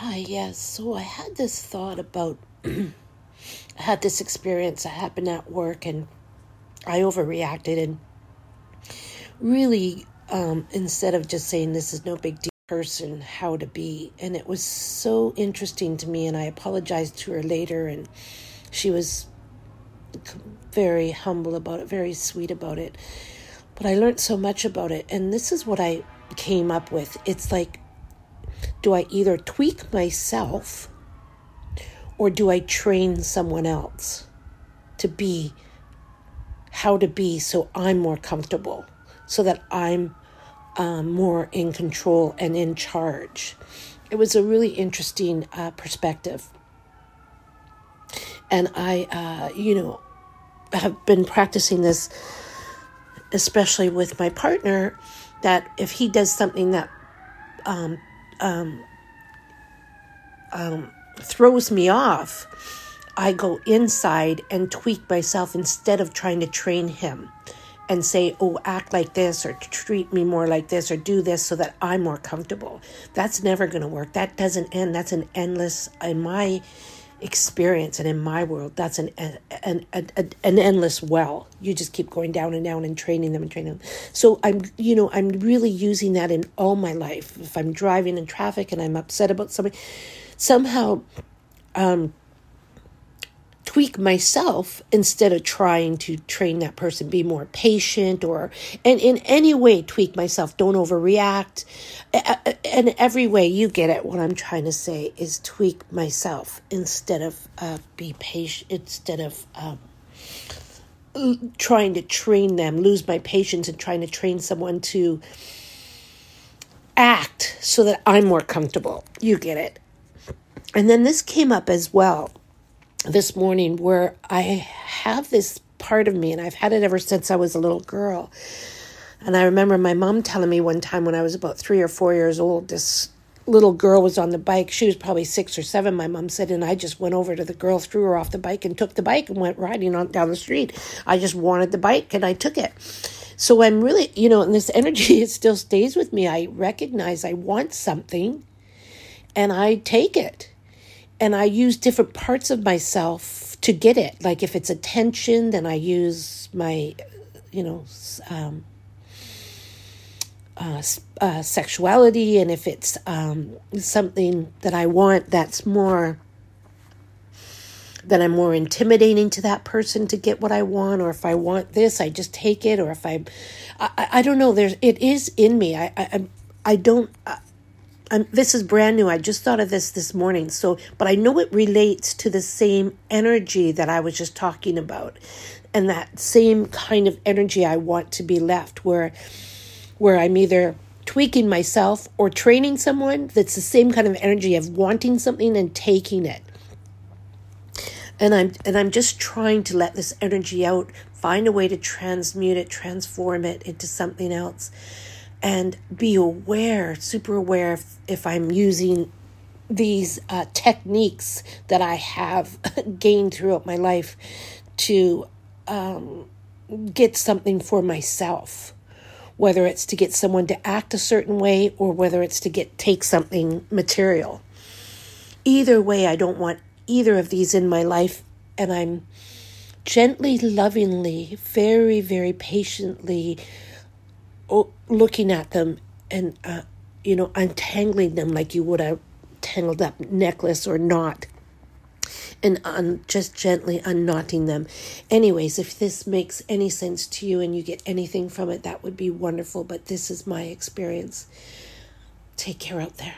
Hi, yes. So I had this thought about, I had this experience that happened at work and I overreacted and really, um, instead of just saying this is no big deal, person how to be. And it was so interesting to me. And I apologized to her later and she was very humble about it, very sweet about it. But I learned so much about it. And this is what I came up with. It's like, do I either tweak myself or do I train someone else to be how to be so I'm more comfortable, so that I'm um, more in control and in charge? It was a really interesting uh, perspective. And I, uh, you know, have been practicing this, especially with my partner, that if he does something that um, um, um, throws me off, I go inside and tweak myself instead of trying to train him and say, oh, act like this or treat me more like this or do this so that I'm more comfortable. That's never going to work. That doesn't end. That's an endless, in my experience and in my world that's an an, an, an endless well. You just keep going down and down and training them and training them. So i'm you know i'm really using that in all my life. If i'm driving in traffic and i'm upset about something somehow um tweak myself instead of trying to train that person be more patient or and in any way tweak myself. Don't overreact. And every way you get it. What i'm trying to say is tweak myself instead of uh, be patient instead of um, trying to train them. Lose my patience and trying to train someone to act so that i'm more comfortable. You get it. And then this came up as well this morning where I have this part of me, and I've had it ever since I was a little girl. And I remember my mom telling me one time when I was about three or four years old, this little girl was on the bike. She was probably six or seven, my mom said, and I just went over to the girl, threw her off the bike, and took the bike and went riding on down the street. I just wanted the bike and I took it. So I'm really, you know, and this energy it still stays with me. I recognize I want something and I take it and I use different parts of myself to get it. Like if it's attention, then I use my, you know, um, uh, uh, sexuality, and if it's um, something that I want that's more that I'm more intimidating to that person to get what I want, or if I want this, I just take it, or if I, I, I don't know. There's it is in me. I I I don't. I'm, this is brand new. I just thought of this this morning. So, but I know it relates to the same energy that I was just talking about, and that same kind of energy I want to be left, where, where I'm either tweaking myself or training someone. That's the same kind of energy of wanting something and taking it. And I'm and I'm just trying to let this energy out, find a way to transmute it, transform it into something else and be aware, super aware if, if I'm using these uh, techniques that I have gained throughout my life to um, get something for myself, whether it's to get someone to act a certain way or whether it's to get take something material. Either way, I don't want either of these in my life, and I'm gently, lovingly, very, very patiently looking at them and uh, you know untangling them like you would a tangled up necklace or knot and un- just gently unknotting them. Anyways, if this makes any sense to you and you get anything from it, that would be wonderful. But this is my experience. Take care out there.